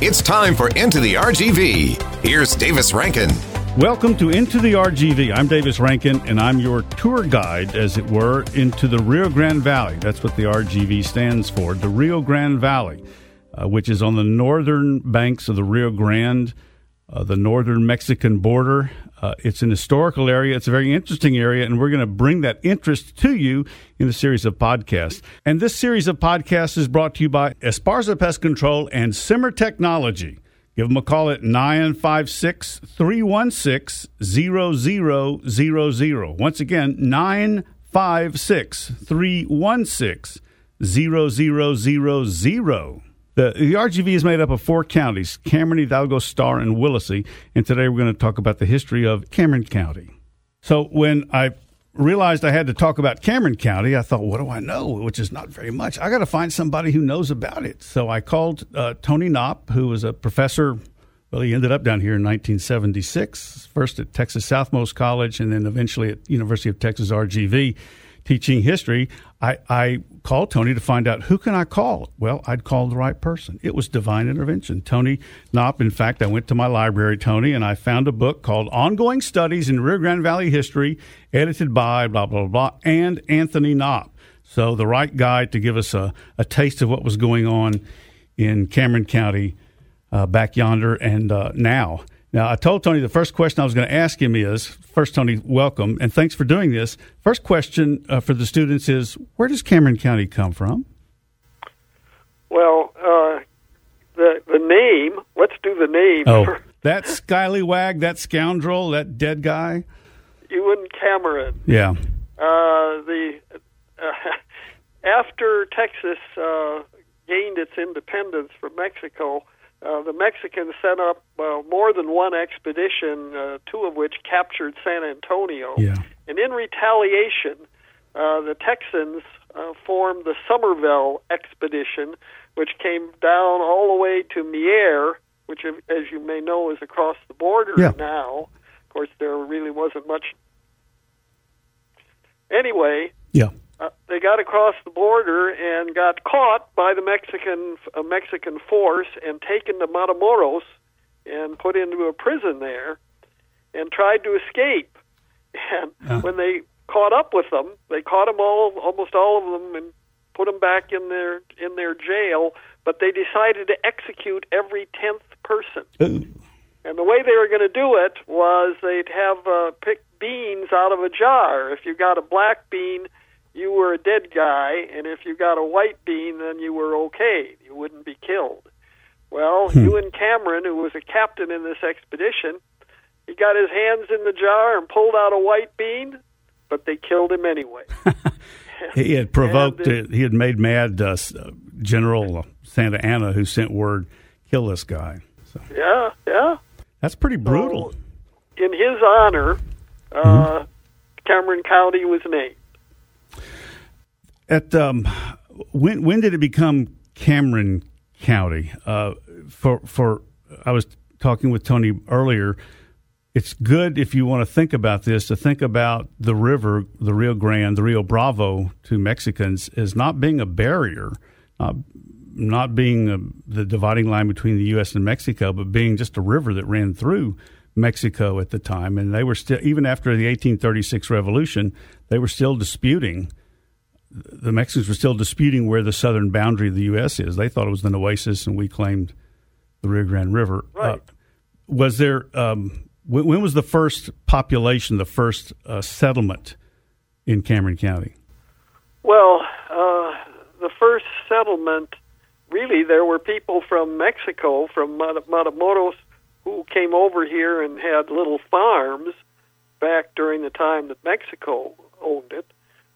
It's time for Into the RGV. Here's Davis Rankin. Welcome to Into the RGV. I'm Davis Rankin, and I'm your tour guide, as it were, into the Rio Grande Valley. That's what the RGV stands for, the Rio Grande Valley, uh, which is on the northern banks of the Rio Grande, uh, the northern Mexican border. Uh, it's an historical area. It's a very interesting area, and we're going to bring that interest to you in a series of podcasts. And this series of podcasts is brought to you by Esparza Pest Control and Simmer Technology. Give them a call at 956 316 0000. Once again, 956 316 0000. The, the RGV is made up of four counties Cameron, Hidalgo, Starr, and Willacy. And today we're going to talk about the history of Cameron County. So when I realized I had to talk about Cameron County, I thought, what do I know? Which is not very much. I got to find somebody who knows about it. So I called uh, Tony Knopp, who was a professor. Well, he ended up down here in 1976, first at Texas Southmost College, and then eventually at University of Texas RGV, teaching history. I, I called Tony to find out who can I call. Well, I'd called the right person. It was divine intervention. Tony Knopp. In fact, I went to my library, Tony, and I found a book called "Ongoing Studies in Rio Grande Valley History," edited by blah blah blah, and Anthony Knopp. So the right guy to give us a, a taste of what was going on in Cameron County uh, back yonder and uh, now. Now, I told Tony the first question I was going to ask him is first, Tony, welcome, and thanks for doing this. First question uh, for the students is where does Cameron County come from? Well, uh, the the name. Let's do the name. Oh, that skylywag, that scoundrel, that dead guy. Ewan Cameron. Yeah. Uh, the uh, after Texas uh, gained its independence from Mexico, uh, the Mexicans sent up uh, more than one expedition, uh, two of which captured San Antonio. Yeah. And in retaliation, uh, the Texans uh, formed the Somervell expedition, which came down all the way to Mier, which, as you may know, is across the border Yeah. now. Of course, there really wasn't much. Anyway, Yeah. Uh, they got across the border and got caught by the Mexican uh, Mexican force and taken to Matamoros and put into a prison there and tried to escape. And Uh. when they caught up with them, they caught them all, almost all of them, and put them back in their in their jail. But they decided to execute every tenth person. Ooh. And the way they were going to do it was they'd have uh, pick beans out of a jar. If you got a black bean, you were a dead guy, and if you got a white bean, then you were okay. You wouldn't be killed. Well, Ewan Cameron, who was a captain in this expedition, he got his hands in the jar and pulled out a white bean, but they killed him anyway. He had provoked, uh, he had made mad uh, uh, General Santa Anna, who sent word, kill this guy. So yeah, yeah. that's pretty brutal. In his honor, uh, Cameron County was named. At um, when when did it become Cameron County? Uh, for for I was talking with Tony earlier. It's good if you want to think about this to think about the river, the Rio Grande, the Rio Bravo to Mexicans as not being a barrier, not not being a, the dividing line between the U.S. and Mexico, but being just a river that ran through Mexico at the time. And they were still even after the 1836 revolution, they were still disputing the Mexicans were still disputing where the southern boundary of the U.S. is. They thought it was the Nueces, and we claimed the Rio Grande River. Right. was there? Um, when, when was the first population, the first uh, settlement in Cameron County? Well, uh, the first settlement, really, there were people from Mexico, from Mata- Matamoros, who came over here and had little farms back during the time that Mexico owned it.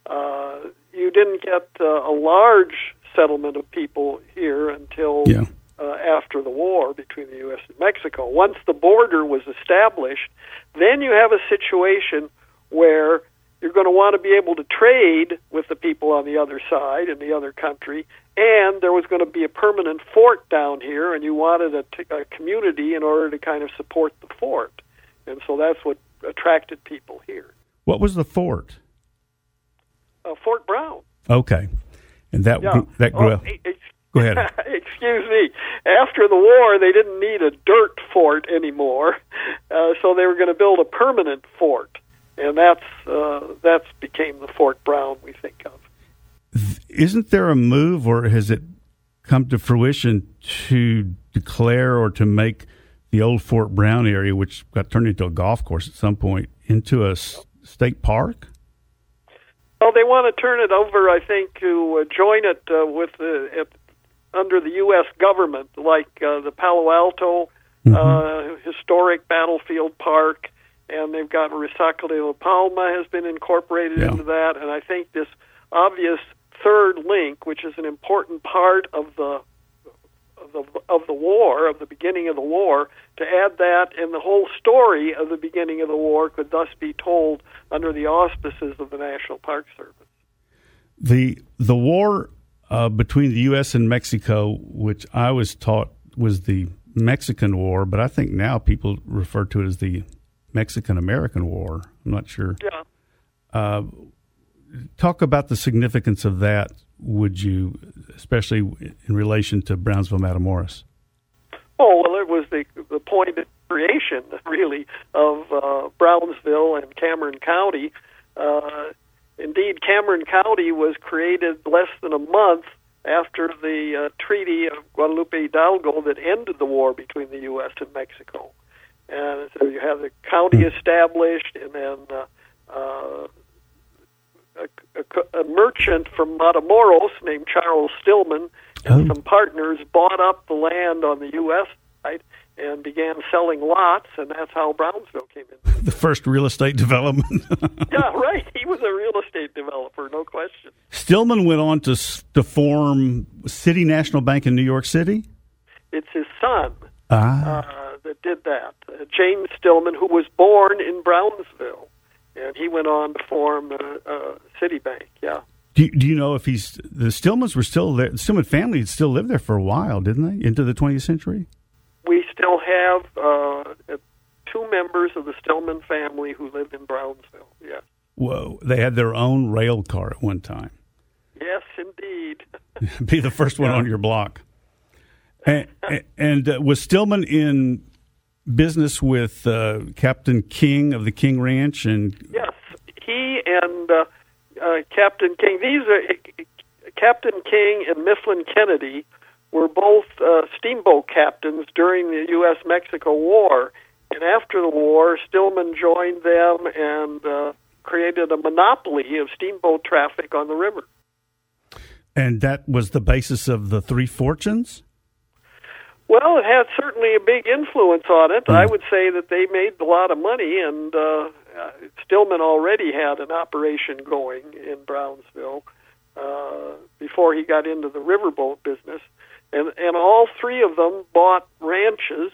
Uh, you didn't get uh, a large settlement of people here until Yeah. uh, after the war between the U.S. and Mexico. Once the border was established, then you have a situation where you're going to want to be able to trade with the people on the other side in the other country, and there was going to be a permanent fort down here, and you wanted a, t- a community in order to kind of support the fort. And so that's what attracted people here. What was the fort? Uh, Fort Brown. Okay, and that Yeah. grew, that grew Oh, up. Go ahead. Excuse me. After the war, they didn't need a dirt fort anymore, uh, so they were going to build a permanent fort, and that's uh, that's became the Fort Brown we think of. Isn't there a move, or has it come to fruition to declare or to make the old Fort Brown area, which got turned into a golf course at some point, into a state park? Well, they want to turn it over, I think, to uh, join it uh, with the under the U.S. government, like uh, the Palo Alto mm-hmm. uh, Historic Battlefield Park, and they've got Resaca de la Palma has been incorporated yeah. into that, and I think this obvious third link, which is an important part of the the of the war, of the beginning of the war, to add that, and the whole story of the beginning of the war could thus be told under the auspices of the National Park Service. The the war uh, between the U.S. and Mexico, which I was taught was the Mexican War, but I think now people refer to it as the Mexican American War. I'm not sure. Yeah. Uh, talk about the significance of that, would you, especially in relation to Brownsville Matamoros? Oh well, it was the the point of creation, really, of uh, Brownsville and Cameron County. Uh, Indeed, Cameron County was created less than a month after the uh, Treaty of Guadalupe Hidalgo that ended the war between the U.S. and Mexico. And so you have the county hmm. established, and then uh, uh, a, a, a merchant from Matamoros named Charles Stillman and oh. some partners bought up the land on the U.S. side and began selling lots, and that's how Brownsville came in. The first real estate development. yeah, right. He was a real estate developer, no question. Stillman went on to to form City National Bank in New York City. It's his son ah. uh, that did that. Uh, James Stillman, who was born in Brownsville, and he went on to form uh, uh, Citibank. Yeah. Do you, do you know if he's the Stillmans were still there? The Stillman family still lived there for a while, didn't they? Into the 20th century we still have uh, two members of the Stillman family who live in Brownsville. Yeah. Whoa! They had their own rail car at one time. Yes, indeed. Be the first one yeah. on your block. And, and uh, was Stillman in business with uh, Captain King of the King Ranch? And yes, he and uh, uh Captain King. These are Captain King and Mifflin Kennedy were both uh, steamboat captains during the U.S. Mexico War. And after the war, Stillman joined them and uh, created a monopoly of steamboat traffic on the river. And that was the basis of the Three Fortunes? Well, it had certainly a big influence on it. Mm. I would say that they made a lot of money, and uh, Stillman already had an operation going in Brownsville uh, before he got into the riverboat business and and all three of them bought ranches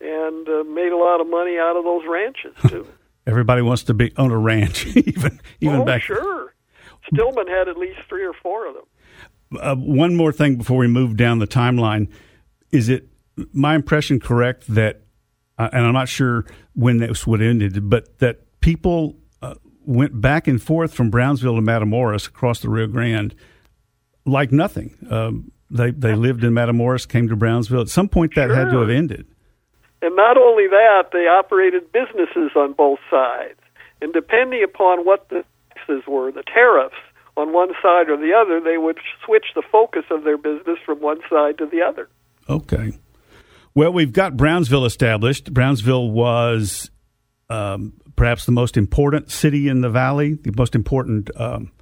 and uh, made a lot of money out of those ranches too. Everybody wants to be own a ranch, even even oh, back. Sure, Stillman had at least three or four of them. Uh, one more thing before we move down the timeline: is it my impression correct that, uh, and I'm not sure when this would ended, but that people uh, went back and forth from Brownsville to Matamoros across the Rio Grande like nothing. Um, they they lived in Matamoros, came to Brownsville. At some point, that sure. had to have ended. And not only that, they operated businesses on both sides. And depending upon what the taxes were, the tariffs on one side or the other, they would switch the focus of their business from one side to the other. Okay. Well, we've got Brownsville established. Brownsville was um, perhaps the most important city in the valley, the most important. Um,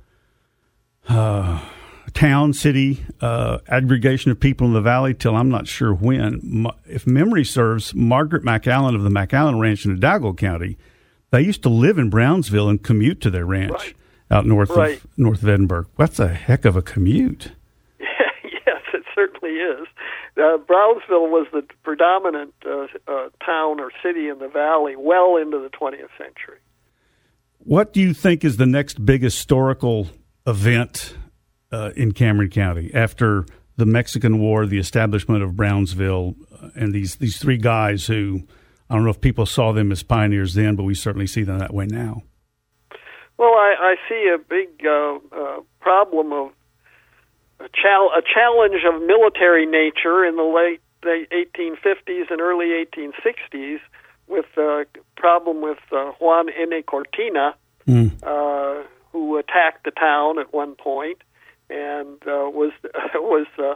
uh, town, city, uh, aggregation of people in the valley till I'm not sure when. If memory serves, Margaret McAllen of the McAllen Ranch in Hidalgo County, they used to live in Brownsville and commute to their ranch right. out north right. of north of Edinburg. That's a heck of a commute. yes, it certainly is. Uh, Brownsville was the predominant uh, uh, town or city in the valley well into the 20th century. What do you think is the next big historical event uh, in Cameron County after the Mexican War, the establishment of Brownsville, uh, and these these three guys who I don't know if people saw them as pioneers then, but we certainly see them that way now. Well, I, I see a big uh, uh, problem of a, chal- a challenge of military nature in the late, late 1850s and early 1860s with a problem with uh, Juan N. Cortina, Mm. uh, who attacked the town at one point and uh, was was uh,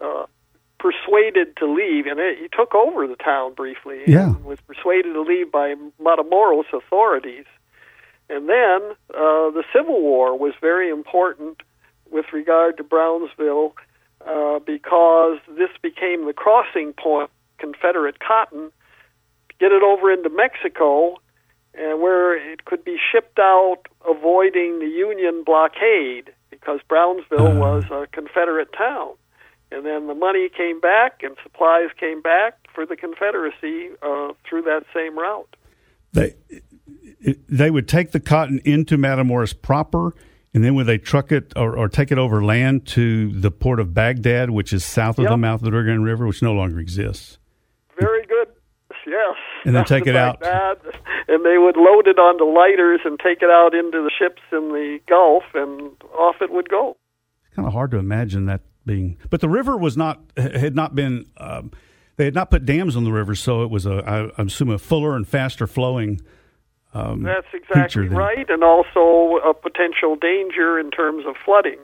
uh, persuaded to leave, and it, he took over the town briefly. Yeah. was persuaded to leave by Matamoros authorities, and then uh, the Civil War was very important with regard to Brownsville uh, because this became the crossing point Confederate cotton, get it over into Mexico, and where it could be shipped out, avoiding the Union blockade because Brownsville Uh. was a Confederate town. And then the money came back and supplies came back for the Confederacy uh, through that same route. They they would take the cotton into Matamoros proper, and then would they truck it or, or take it over land to the port of Baghdad, which is south of the mouth of the Grande River, which no longer exists. Very good. Yes. And then take it out. And they would load it onto lighters and take it out into the ships in the Gulf, and off it would go. It's kind of hard to imagine that being. But the river was not had not been. Um, they had not put dams on the river, so it was a. I, I'm assuming a fuller and faster flowing. Um, That's exactly right, and also a potential danger in terms of flooding.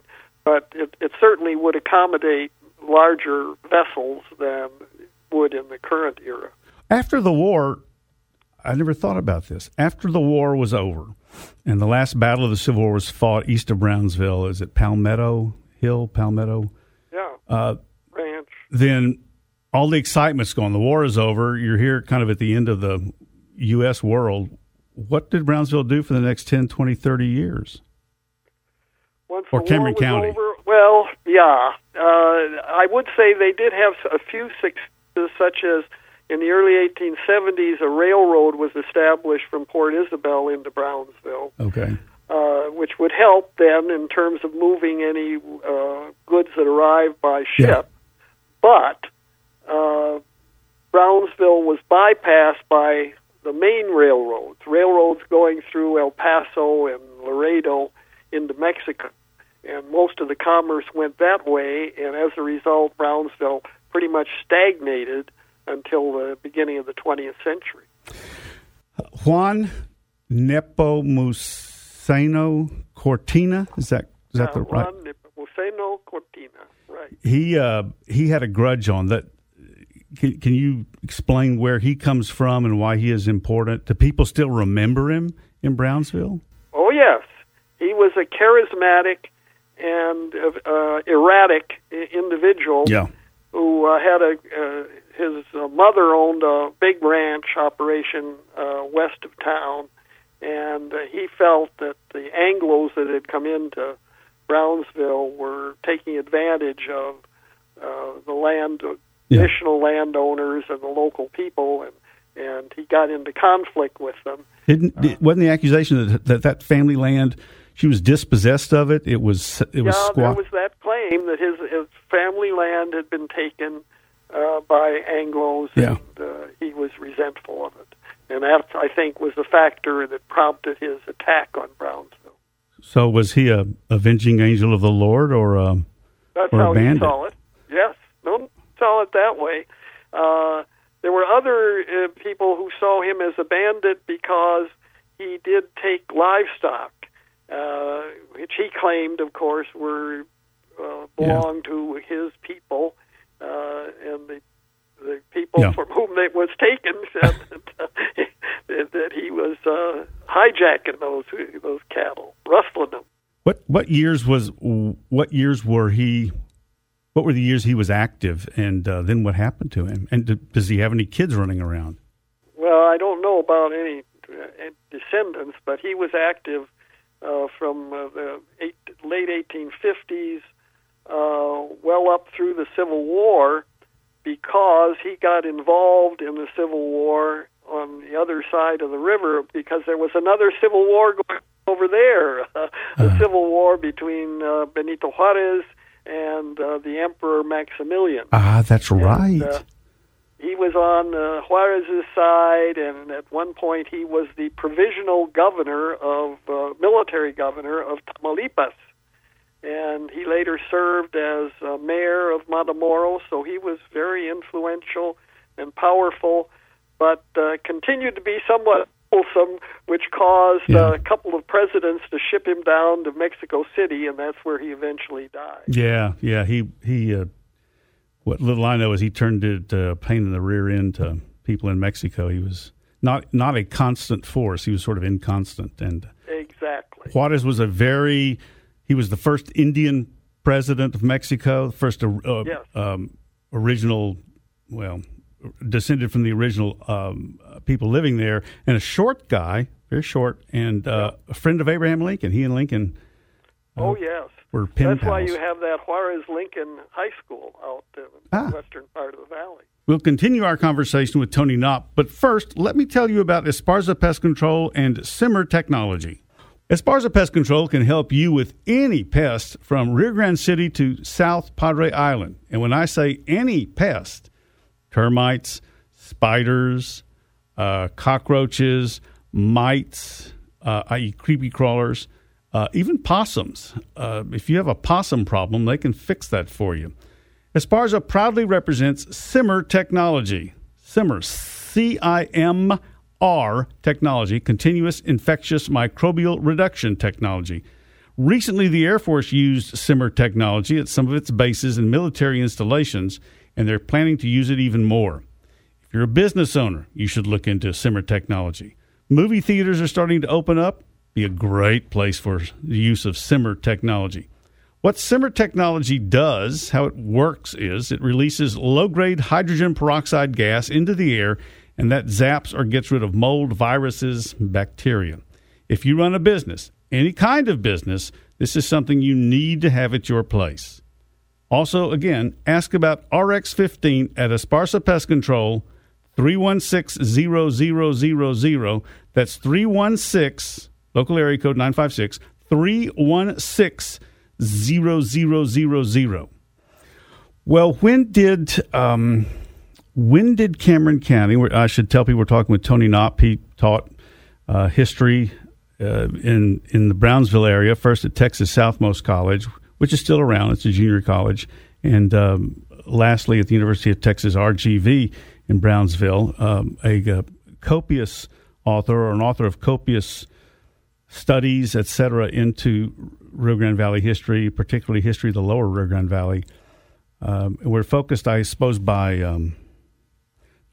But it, it certainly would accommodate larger vessels than would in the current era. After the war, I never thought about this. After the war was over, and the last battle of the Civil War was fought east of Brownsville, is it Palmetto Hill, Palmetto? Yeah, Uh, ranch. then all the excitement's gone. The war is over. You're here kind of at the end of the U.S. world. What did Brownsville do for the next 10, 20, 30 years? Once Or Cameron County. Over, well, yeah, uh, I would say they did have a few successes, such as in the early 1870s, a railroad was established from Port Isabel into Brownsville. Okay. uh, which would help then in terms of moving any uh, goods that arrive by ship. But uh, Brownsville was bypassed by the main railroads, railroads going through El Paso and Laredo into Mexico. And most of the commerce went that way, and as a result, Brownsville pretty much stagnated until the beginning of the 20th century. Juan Nepomuceno Cortina, is that is that the Uh, right? Juan Nepomuceno Cortina, right. He uh, he had a grudge on that. Can, can you explain where he comes from and why he is important? Do people still remember him in Brownsville? Oh yes, he was a charismatic and uh, erratic individual Yeah. who uh, had a uh, his uh, mother owned a big ranch operation uh, west of town, and uh, he felt that the Anglo's that had come into Brownsville were taking advantage of uh, the land Yeah. additional landowners and the local people, and and he got into conflict with them. Didn't did- wasn't the accusation that, that that family land she was dispossessed of it? It was it was yeah, there was that claim that his his family land had been taken uh, by Anglo's, Yeah. and uh, he was resentful of it, and that I think was the factor that prompted his attack on Brownsville. so was he a avenging angel of the Lord or? A, That's Or a how he bandit. saw it. Yes, no, saw it that way. Uh, there were other uh, people who saw him as a bandit because he did take livestock, uh, which he claimed, of course, were uh, belonged to his people, uh, and the the people Yeah. from whom it was taken said that, that, that he was uh, hijacking those those cattle, rustling them. What what years was what years were he? What were the years he was active, and uh, then what happened to him? And d- does he have any kids running around? Well, I don't know about any uh, descendants, but he was active uh, from uh, the eight, late 1850s uh, well up through the Civil War because he got involved in the Civil War on the other side of the river because there was another Civil War going over there, uh, the Civil War between uh, Benito Juarez and uh, the Emperor Maximilian. Ah, that's right. Uh, he was on uh, Juarez's side, and at one point he was the provisional governor of uh, military governor of Tamaulipas. and he later served as uh, mayor of Matamoros, so he was very influential and powerful, but uh, continued to be somewhat troublesome, which caused Yeah. a couple of presidents to ship him down to Mexico City, and that's where he eventually died. Yeah, yeah. He he. Uh, what little I know is he turned it uh, pain in the rear end to people in Mexico. He was not not a constant force. He was sort of inconstant. And Exactly. Juarez was a very. He was the first Indian president of Mexico, the first uh, Yes. um, original, well, descended from the original um, uh, people living there, and a short guy, very short, and uh, a friend of Abraham Lincoln. He and Lincoln Oh yes. were pen That's why you have that Juarez Lincoln High School out in Ah. the western part of the valley. We'll continue our conversation with Tony Knopp, but first, let me tell you about Esparza Pest Control and Simmer Technology. Esparza Pest Control can help you with any pest from Rio Grande City to South Padre Island. And when I say any pest, termites, spiders, uh, cockroaches, mites, uh, i.e., creepy crawlers, uh, even possums. Uh, if you have a possum problem, they can fix that for you. Esparza proudly represents Simmer Technology. Simmer, C I M R technology, continuous infectious microbial reduction technology. Recently, the Air Force used Simmer technology at some of its bases and military installations, and they're planning to use it even more. If you're a business owner, you should look into Simmer technology. Movie theaters are starting to open up. Be a great place for the use of Simmer technology. What Simmer technology does, how it works, is it releases low grade hydrogen peroxide gas into the air, and that zaps or gets rid of mold, viruses, bacteria. If you run a business, any kind of business, this is something you need to have at your place. Also, again, ask about RX 15 at Esparza Pest Control, 316 0000. That's 316, local area code 956, 316 0000. Well, when did um, when did Cameron County? I should tell people we're talking with Tony Knopp. He taught uh, history uh, in in the Brownsville area, first at Texas Southmost College, which is still around. It's a junior college, and um, lastly at the University of Texas RGV in Brownsville, um, a uh, copious author or an author of copious studies, etc., into Rio Grande Valley history, particularly history of the lower Rio Grande Valley. Um, we're focused, I suppose, by um,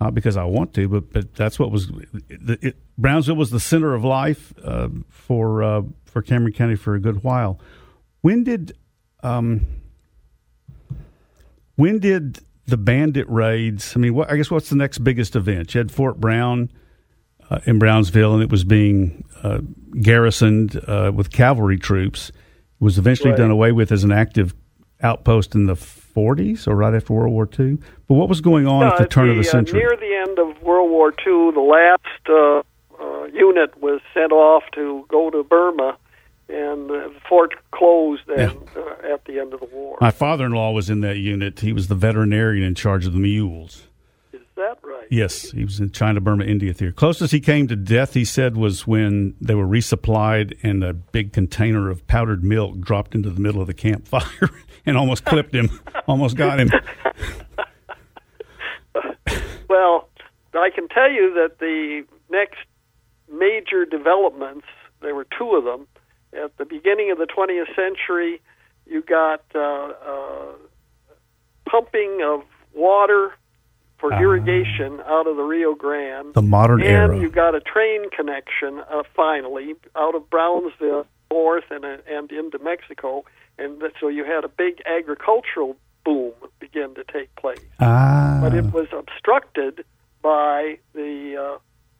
not because I want to, but but that's what was the, it, Brownsville was the center of life uh, for uh, for Cameron County for a good while. When did um, when did the bandit raids? I mean, what, I guess what's the next biggest event? You had Fort Brown uh, in Brownsville, and it was being uh, garrisoned uh, with cavalry troops. It was eventually Right. done away with as an active outpost in the 40s or right after World War II. But what was going on at the turn of the uh, century? near the end of World War II, the last uh, uh, unit was sent off to go to Burma, and uh, the fort closed then uh, at the end of the war. My father-in-law was in that unit. He was the veterinarian in charge of the mules. Is that right? Yes, he was in China, Burma, India theater. Closest he came to death, he said, was when they were resupplied and a big container of powdered milk dropped into the middle of the campfire and almost clipped him, almost got him. Well, I can tell you that the next major developments, there were two of them. At the beginning of the 20th century, you got uh, uh, pumping of water for Ah. irrigation out of the Rio Grande. The modern and era. you got a train connection uh, finally out of Brownsville north and uh, and into Mexico, and that, so you had a big agricultural boom begin to take place Ah, but it was obstructed by the uh,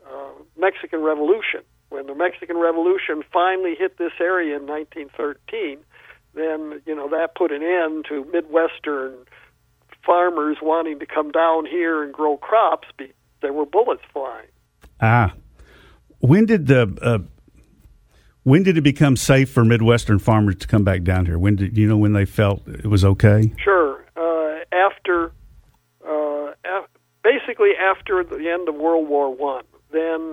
uh, Mexican Revolution. Mexican Revolution finally hit this area in 1913, then you know that put an end to Midwestern farmers wanting to come down here and grow crops because there were bullets flying. ah. When did the uh, when did it become safe for Midwestern farmers to come back down here? When did you know when they felt it was okay? Sure. Uh, after, uh, af- basically after the end of World War One, then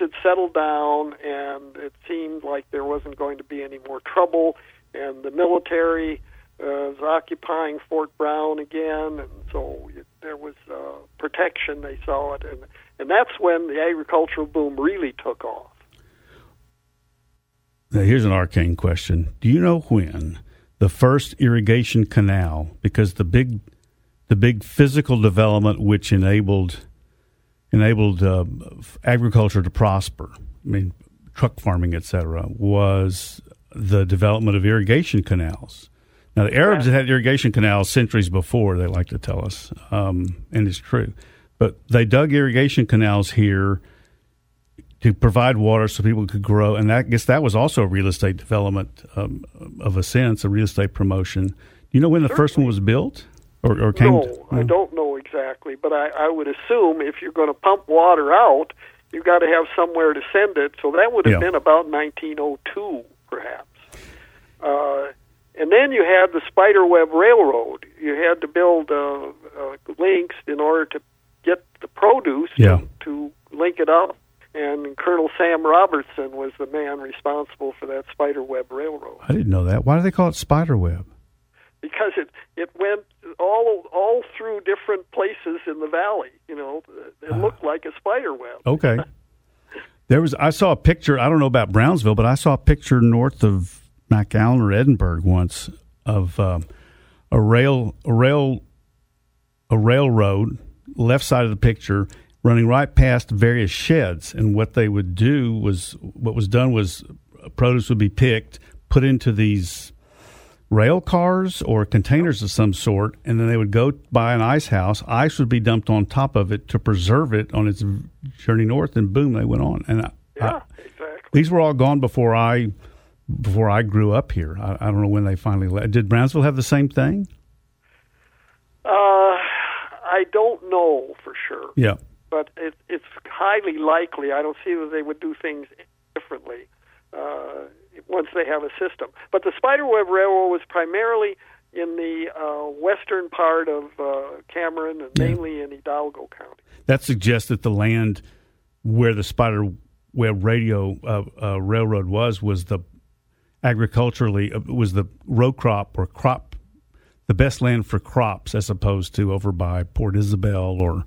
had settled down, and it seemed like there wasn't going to be any more trouble. and the military uh, was occupying Fort Brown again, and so it, there was uh, protection. They saw it, and and that's when the agricultural boom really took off. Now, here's an arcane question: Do you know when the first irrigation canal, because the big, the big physical development which enabled enabled uh, agriculture to prosper, I mean, truck farming, etc., was the development of irrigation canals. Now, the Arabs had irrigation canals centuries before, they like to tell us, um, and it's true. But they dug irrigation canals here to provide water so people could grow. And that, I guess that was also a real estate development um, of a sense, a real estate promotion. Do you know when the Certainly. first one was built? Or, or came no, to, I don't know exactly, but I, I would assume if you're going to pump water out, you've got to have somewhere to send it. So that would have yeah. been about 1902, perhaps. Uh, and then you had the spiderweb railroad. You had to build uh, uh, links in order to get the produce yeah. to, to link it up. And Colonel Sam Robertson was the man responsible for that spiderweb railroad. I didn't know that. Why do they call it spiderweb? Because it it went all all through different places in the valley. You know, it looked uh, like a spider web. Okay. there was I saw a picture. I don't know about Brownsville, but I saw a picture north of McAllen or Edinburg once of uh, a rail a rail a railroad left side of the picture running right past various sheds and what they would do was what was done was produce would be picked put into these rail cars or containers of some sort and then they would go by an ice house ice would be dumped on top of it to preserve it on its journey north and boom they went on and I, yeah, I, exactly. these were all gone before I before I grew up here. I, I don't know when they finally left. Did Brownsville have the same thing? Uh, I don't know for sure. Yeah, but it, it's highly likely. I don't see that they would do things differently uh, once they have a system. But the Spiderweb Railroad was primarily in the uh, western part of uh, Cameron and yeah. mainly in Hidalgo County. That suggests that the land where the Spiderweb Radio uh, uh, Railroad was was the agriculturally uh, was the row crop or crop the best land for crops as opposed to over by Port Isabel or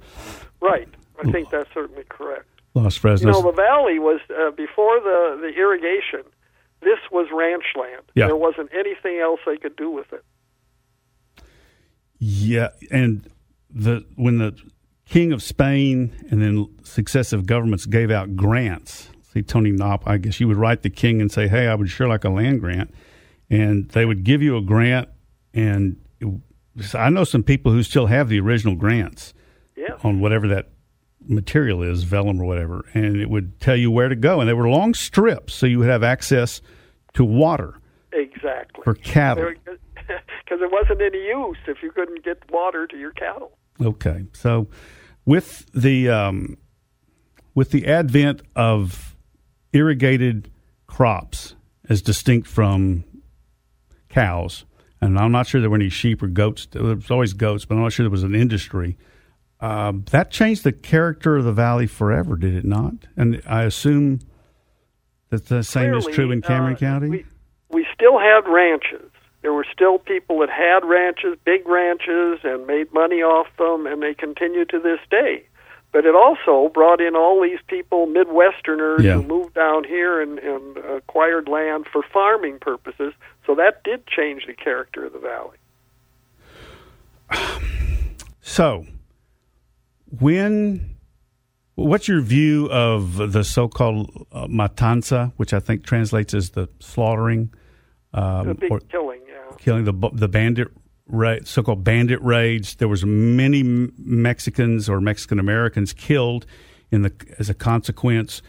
right. I think that's certainly correct. Los Fresnos. You know, the valley was uh, before the the irrigation. This was ranch land. Yeah. There wasn't anything else they could do with it. Yeah, and the when the king of Spain and then successive governments gave out grants see Tony Knopp, I guess you would write the king and say, "Hey, I would sure like a land grant," and they would give you a grant. And it, I know some people who still have the original grants yeah. on whatever that material is, vellum or whatever, and it would tell you where to go. And they were long strips, so you would have access to water. Exactly for cattle. Because it wasn't any use if you couldn't get water to your cattle. Okay, so with the um, with the advent of irrigated crops as distinct from cows. And I'm not sure there were any sheep or goats. There was always goats, but I'm not sure there was an industry. Uh, that changed the character of the valley forever, did it not? And I assume that the same Clearly, is true in Cameron uh, County. We, we still had ranches. There were still people that had ranches, big ranches, and made money off them, and they continue to this day. But it also brought in all these people, Midwesterners, yeah. who moved down here and, and acquired land for farming purposes. So that did change the character of the valley. So, when what's your view of the so-called uh, matanza, which I think translates as the slaughtering, um, the big or killing, yeah, killing the the bandit ra- so-called bandit raids. There was many Mexicans or Mexican Americans killed in the as a consequence.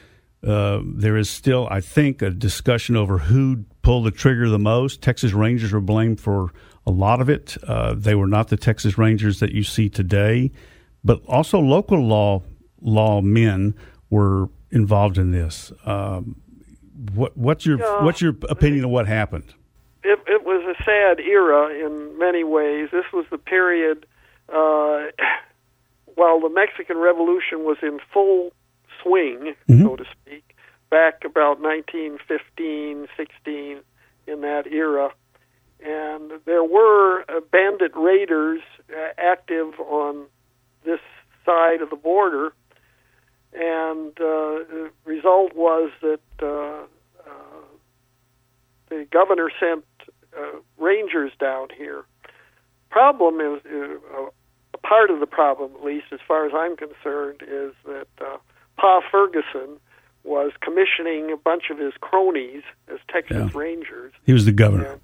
Uh, there is still, I think, a discussion over who pulled the trigger the most. Texas Rangers were blamed for a lot of it. Uh, they were not the Texas Rangers that you see today, but also local law law men were involved in this. Um, what, what's your yeah. what's your opinion of what happened? it, it was a sad era in many ways. This was the period uh, while the Mexican Revolution was in full swing, mm-hmm. so to speak, back about 1915, 16, in that era. and there were uh, bandit raiders uh, active on this side of the border, and uh, the result was that uh, uh, the governor sent uh, rangers down here. Problem is, uh, a part of the problem, at least as far as I'm concerned, is that uh, Pa Ferguson was commissioning a bunch of his cronies as Texas Yeah. Rangers. He was the governor. And,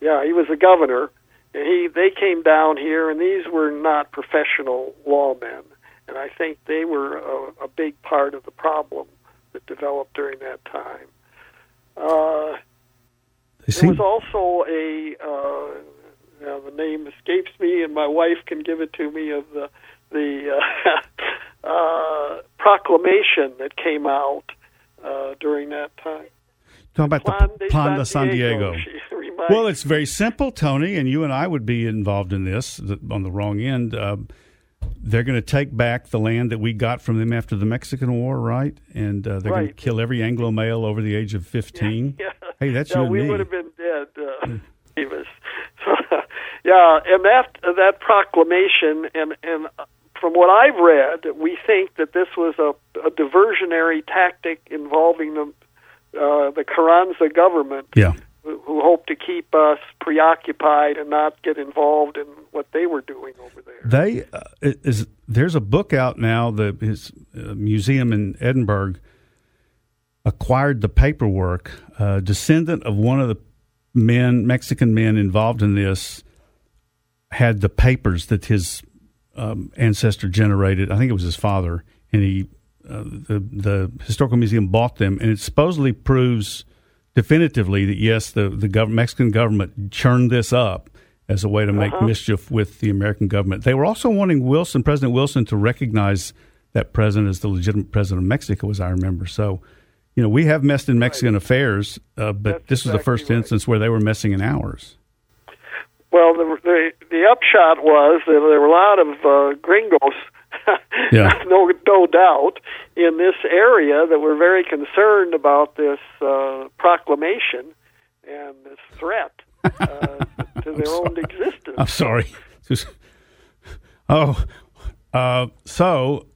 yeah, he was the governor, he they came down here, and these were not professional lawmen, and I think they were a, a big part of the problem that developed during that time. Uh, there was also a uh, now the name escapes me, and my wife can give it to me of the the uh, uh, proclamation that came out uh, during that time. talking about Plan the Plan de San Diego. She Well, it's very simple, Tony, and you and I would be involved in this on the wrong end. Um, they're going to take back the land that we got from them after the Mexican War, right? And uh, they're going to kill every Anglo male over the age of 15. Yeah. Hey, that's yeah, you and we me. Would have been dead, uh, yeah, and that that proclamation, and and from what I've read, we think that this was a, a diversionary tactic involving the uh, the Carranza government, Yeah. Who, who hoped to keep us preoccupied and not get involved in what they were doing over there. They uh, is there's a book out now. The his uh, museum in Edinburg acquired the paperwork. A descendant of one of the men, Mexican men involved in this, had the papers that his um, ancestor generated. I think it was his father, and he uh, the the historical museum bought them, and it supposedly proves definitively that yes, the the gov- Mexican government churned this up as a way to make mischief with the American government. They were also wanting Wilson, President Wilson, to recognize that president as the legitimate president of Mexico, as I remember. So, you know, we have messed in Mexican affairs, uh, but That's this was the first right. instance where they were messing in ours. Well, the the, the upshot was that there were a lot of uh, gringos, Yeah. no no doubt, in this area that were very concerned about this uh, proclamation and this threat uh, to their own existence. I'm sorry. oh, uh, so,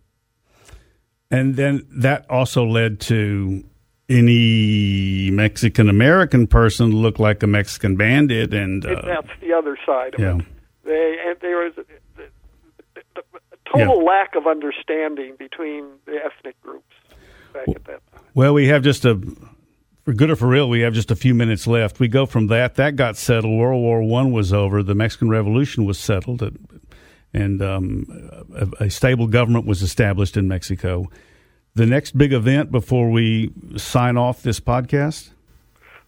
and then that also led to any Mexican American person look like a Mexican bandit, and uh, that's the other side of yeah, it. They and there was total lack of understanding between the ethnic groups back at that time. Well, we have just a, for good or for real, we have just a few minutes left. We go from that. That got settled. World War One was over. The Mexican Revolution was settled, and, and um, a, a stable government was established in Mexico. The next big event before we sign off this podcast.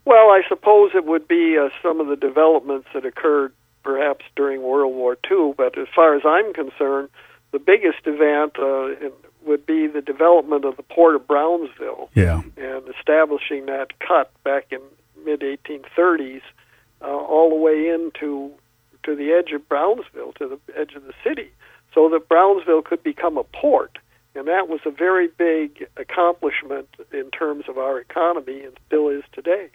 Well, I suppose it would be uh, some of the developments that occurred perhaps during World War II, but as far as I'm concerned, the biggest event uh, would be the development of the port of Brownsville Yeah, and establishing that cut back in mid 1830s uh, all the way into to the edge of Brownsville, to the edge of the city, so that Brownsville could become a port. And that was a very big accomplishment in terms of our economy and still is today.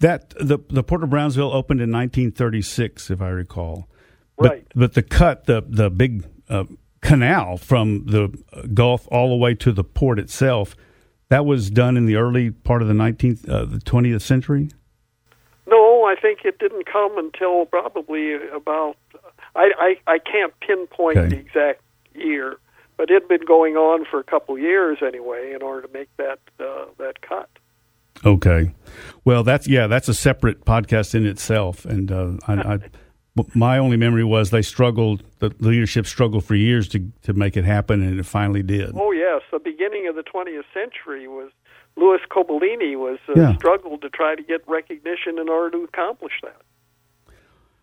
that the the Port of Brownsville opened in 1936, if I recall. But, Right. But the cut, the the big uh, canal from the Gulf all the way to the port itself, that was done in the early part of the 19th, uh, the 20th century. No, I think it didn't come until probably about. I I, I can't pinpoint Okay. the exact year, but it had been going on for a couple of years anyway in order to make that uh, that cut. Okay. Well, that's yeah, that's a separate podcast in itself, and uh, I, I, my only memory was they struggled. The leadership struggled for years to to make it happen, and it finally did. Oh yes, the beginning of the 20th century was Louis Cobolini was uh, Yeah. struggled to try to get recognition in order to accomplish that.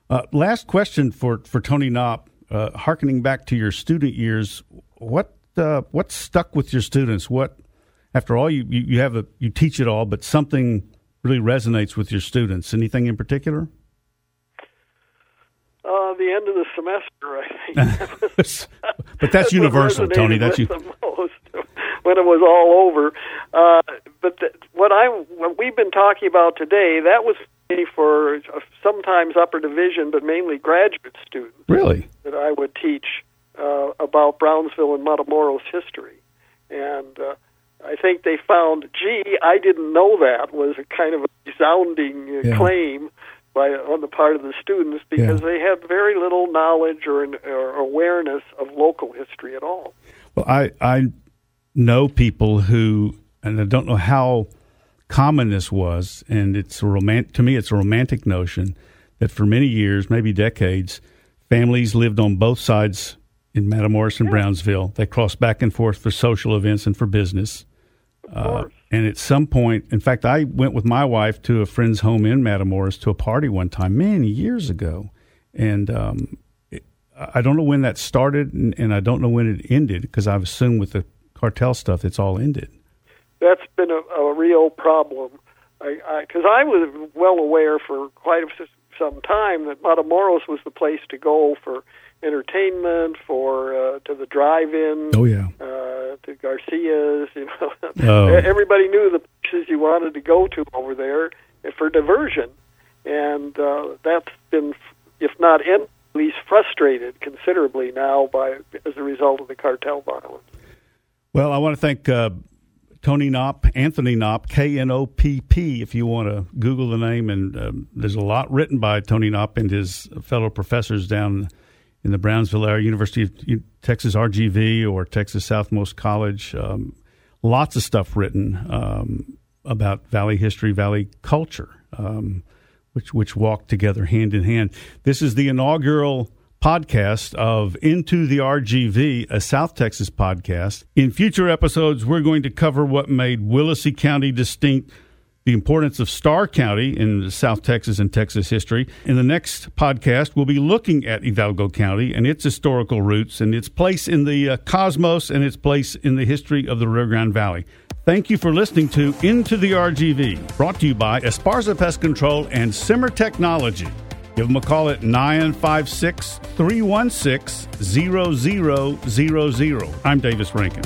Uh, last question for for Tony Knopp. Uh, harkening back to your student years, what uh, what stuck with your students? What after all you, you, you have a you teach it all, but something really resonates with your students. Anything in particular? Uh, the end of the semester, I think. but that's universal, Tony. That's you. the most when it was all over. Uh, but the, what I what we've been talking about today that was for uh, sometimes upper division, but mainly graduate students. Really? That I would teach uh, about Brownsville and Matamoros history. And uh, I think they found, gee, I didn't know that was a kind of a resounding uh, Yeah. claim by on the part of the students because Yeah. they have very little knowledge or, or awareness of local history at all. Well, I I know people who, and I don't know how common this was, and it's a romantic to me it's a romantic notion that for many years, maybe decades, families lived on both sides in Matamoros and Brownsville. They crossed back and forth for social events and for business. Uh, course. And at some point, in fact, I went with my wife to a friend's home in Matamoros to a party one time many years ago, and um, it, I don't know when that started, and, and I don't know when it ended because I've assumed with the cartel stuff, it's all ended. that's been a, a real problem. Because I, 'cause I was well aware for quite a, some time that Matamoros was the place to go for entertainment, for uh, to the drive-in, Oh yeah, uh, to Garcia's. You know, Oh. everybody knew the places you wanted to go to over there for diversion, and uh, that's been, if not end, at least frustrated considerably now by as a result of the cartel violence. Well, I want to thank uh, Tony Knopp, Anthony Knopp, K N O P P, if you want to Google the name. And um, there's a lot written by Tony Knopp and his fellow professors down in the Brownsville area, University of Texas RGV or Texas Southmost College. Um, lots of stuff written um, about Valley history, Valley culture, um, which which walk together hand in hand. This is the inaugural podcast of Into the RGV, a South Texas podcast. In future episodes, we're going to cover what made Willacy County distinct, the importance of Starr County in South Texas and Texas history. In the next podcast, we'll be looking at Hidalgo County and its historical roots and its place in the uh, cosmos and its place in the history of the Rio Grande Valley. Thank you for listening to Into the RGV, brought to you by Esparza Pest Control and Simmer Technology. Give them a call at 956 316 0000. I'm Davis Rankin.